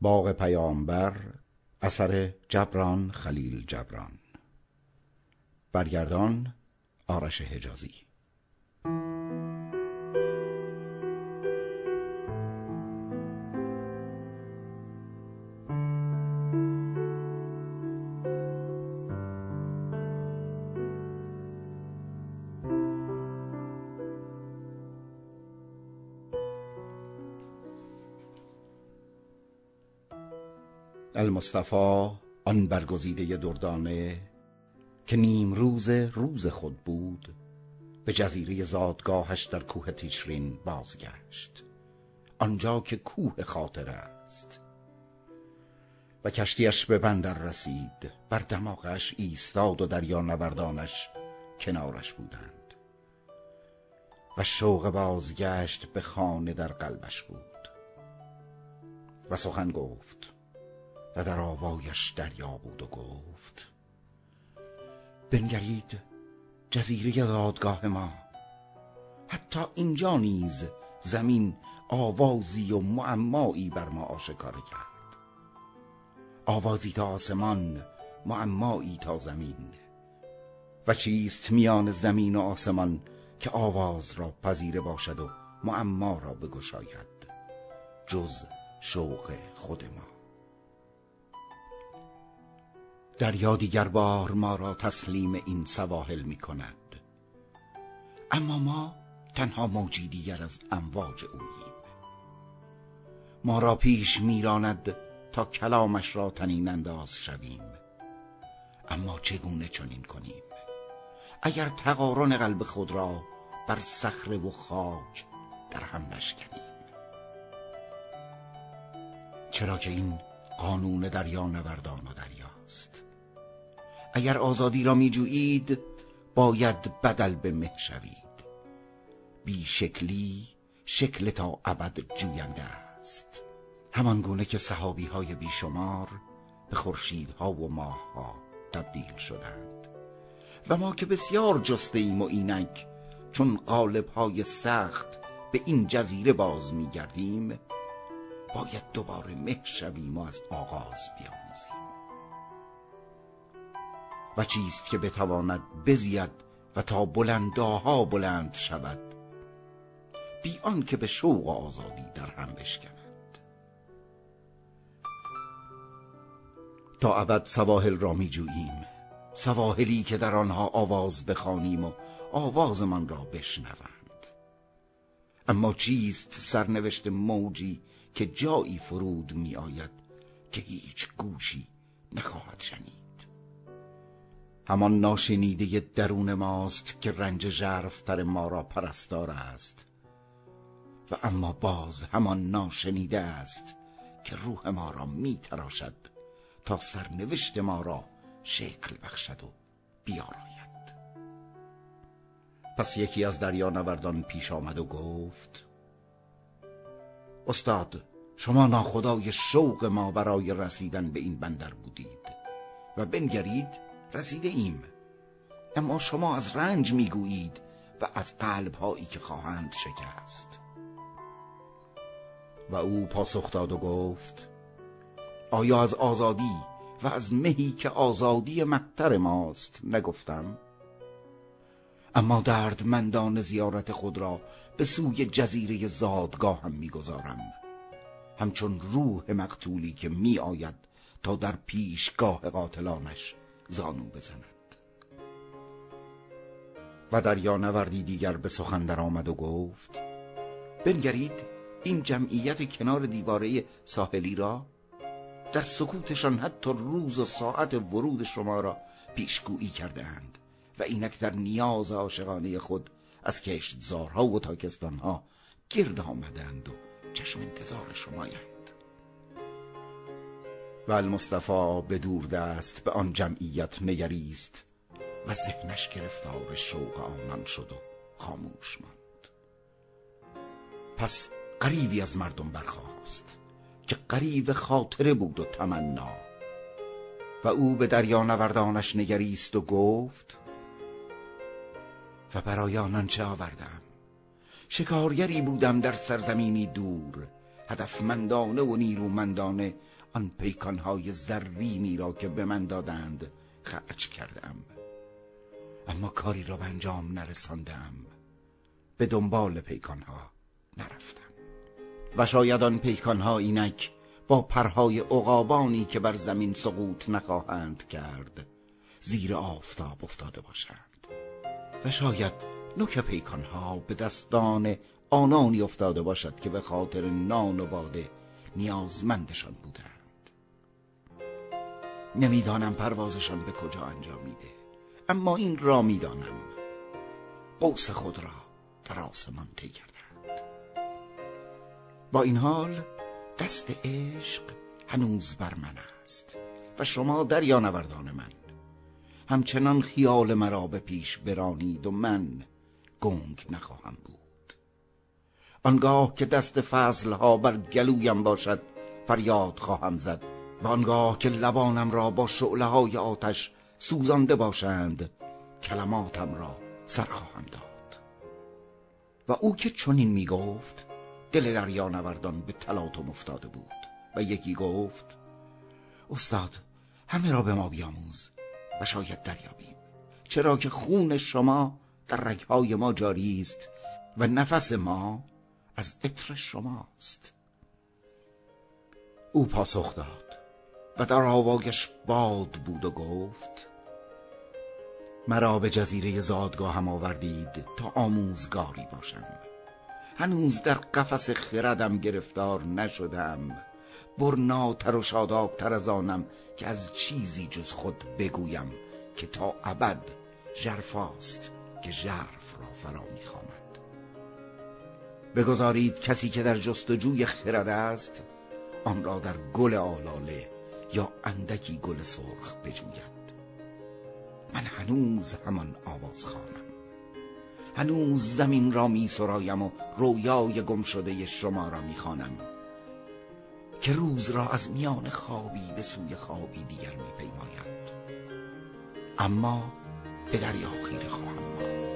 باغ پیامبر اثر جبران خلیل جبران. برگردان آرش حجازی. المصطفی آن برگزیده دردانه که نیم روز روز خود بود به جزیره زادگاهش در کوه تیشرین بازگشت. آنجا که کوه خاطر است. و کشتیش به بندر رسید. بر دماغش ایستاد و دریا نوردانش کنارش بودند. و شوق بازگشت به خانه در قلبش بود. و سخن گفت. و در آوایش دریا بود و گفت بنگرید جزیره زادگاه ما. حتی اینجا نیز زمین آوازی و معمایی بر ما آشکار کرد. آوازی تا آسمان معمایی تا زمین. و چیست میان زمین و آسمان که آواز را پذیره باشد و معما را بگشاید جز شوق خود ما؟ دریا دیگر بار ما را تسلیم این سواحل می کند اما ما تنها موجی دیگر از امواج اوییم. ما را پیش میراند تا کلامش را تنین انداز شویم. اما چگونه چنین کنیم؟ اگر تقارن قلب خود را بر صخره و خاک در هم نشکنیم. چرا که این قانون دریا نوردان و دریاست. اگر آزادی را می جویید باید بدل به مه شوید. بی شکلی شکل تا ابد جوینده است. همان گونه که صحابی های بیشمار به خورشیدها و ماهها تبدیل شدند. و ما که بسیار جسته ایم و اینک چون قالب های سخت به این جزیره باز می گردیم باید دوباره مه شویم و از آغاز بیاموزیم. و چیست که بتواند بزید و تا بلنداها بلند شود؟ بی آنکه به شوق آزادی در هم بشکند. تا ابد سواحل را می جوییم. سواحلی که در آنها آواز بخوانیم و آوازمان را بشنوند. اما چیست سرنوشت موجی که جایی فرود می آید که هیچ گوشی نخواهد شنید؟ همان ناشنیده درون ماست که رنج ژرفتر ما را پرستار است. و اما باز همان ناشنیده است که روح ما را می تراشد تا سرنوشت ما را شکل بخشد و بیاراید. پس یکی از دریا نوردان پیش آمد و گفت استاد شما ناخدای شوق ما برای رسیدن به این بندر بودید و بنگرید رسیده ایم. اما شما از رنج می‌گویید و از قلب هایی که خواهند شکست. و او پاسخ داد و گفت آیا از آزادی و از مهی که آزادی مهتر ماست نگفتم؟ اما دردمندان زیارت خود را به سوی جزیره زادگاه هم می‌گذارم. همچون روح مقتولی که می آید تا در پیشگاه قاتلانش. زانو بزند. و دریا نوردی دیگر به سخن در آمد و گفت بنگرید این جمعیت کنار دیواره ساحلی را در سکوتشان حتی روز و ساعت ورود شما را پیشگویی کرده اند و اینک در نیاز عاشقانه خود از کشتزارها و تاکستانها گرد آمدند و چشم انتظار شمایند و المصطفى به دور دست به آن جمعیت نگریست و ذهنش گرفتار شوق آنان شد و خاموش ماند. پس قریبی از مردم برخاست که قریب خاطره بود و تمنا و او به دریا نوردانش نگریست و گفت و برای آنان چه آوردم؟ شکارگری بودم در سرزمینی دور هدفمندانه و نیرومندانه آن پیکانهای زرینی را که به من دادند خرج کردم. اما کاری را به انجام نرساندم. به دنبال پیکانها نرفتم. و شاید آن پیکانها اینک با پرهای عقابانی که بر زمین سقوط نخواهند کرد زیر آفتاب افتاده باشند. و شاید نوک پیکانها به دستان آنانی افتاده باشد که به خاطر نان و باده نیازمندشان بودند. نمی‌دانم پروازشان به کجا انجام میده. اما این را می‌دانم. قوس خود را در آسمان طی کردند با این حال دست عشق هنوز بر من است و شما نوردان من. همچنان خیال مرا به پیش برانید و من گنگ نخواهم بود. آنگاه که دست فضلها بر گلویم باشد فریاد خواهم زد. و آنگاه که لبانم را با شعله های آتش سوزانده باشند کلماتم را سر خواهم داد. و او که چنین می گفت دل دریا نوردان به تلاطم افتاده بود و یکی گفت استاد همه را به ما بیاموز و شاید دریابیم. چرا که خون شما در رگهای ما جاری است و نفس ما از عطر شماست. او پاسخ داد و در آواگش باد بود و گفت مرا به جزیره زادگاهم آوردید تا آموزگاری باشم. هنوز در قفس خردم گرفتار نشدم. برناتر و شادابتر از آنم که از چیزی جز خود بگویم که تا ابد جرفاست که جرف را فرا می‌خواند بگذارید کسی که در جستجوی خرد است آن را در گل آلاله یا اندکی گل سرخ بجوید. من هنوز همان آواز خانم. هنوز زمین را می سرایم و رویای گم شده شما را می خانم که روز را از میان خوابی به سوی خوابی دیگر می پیماید. اما به دریا خیره خواهم ماند.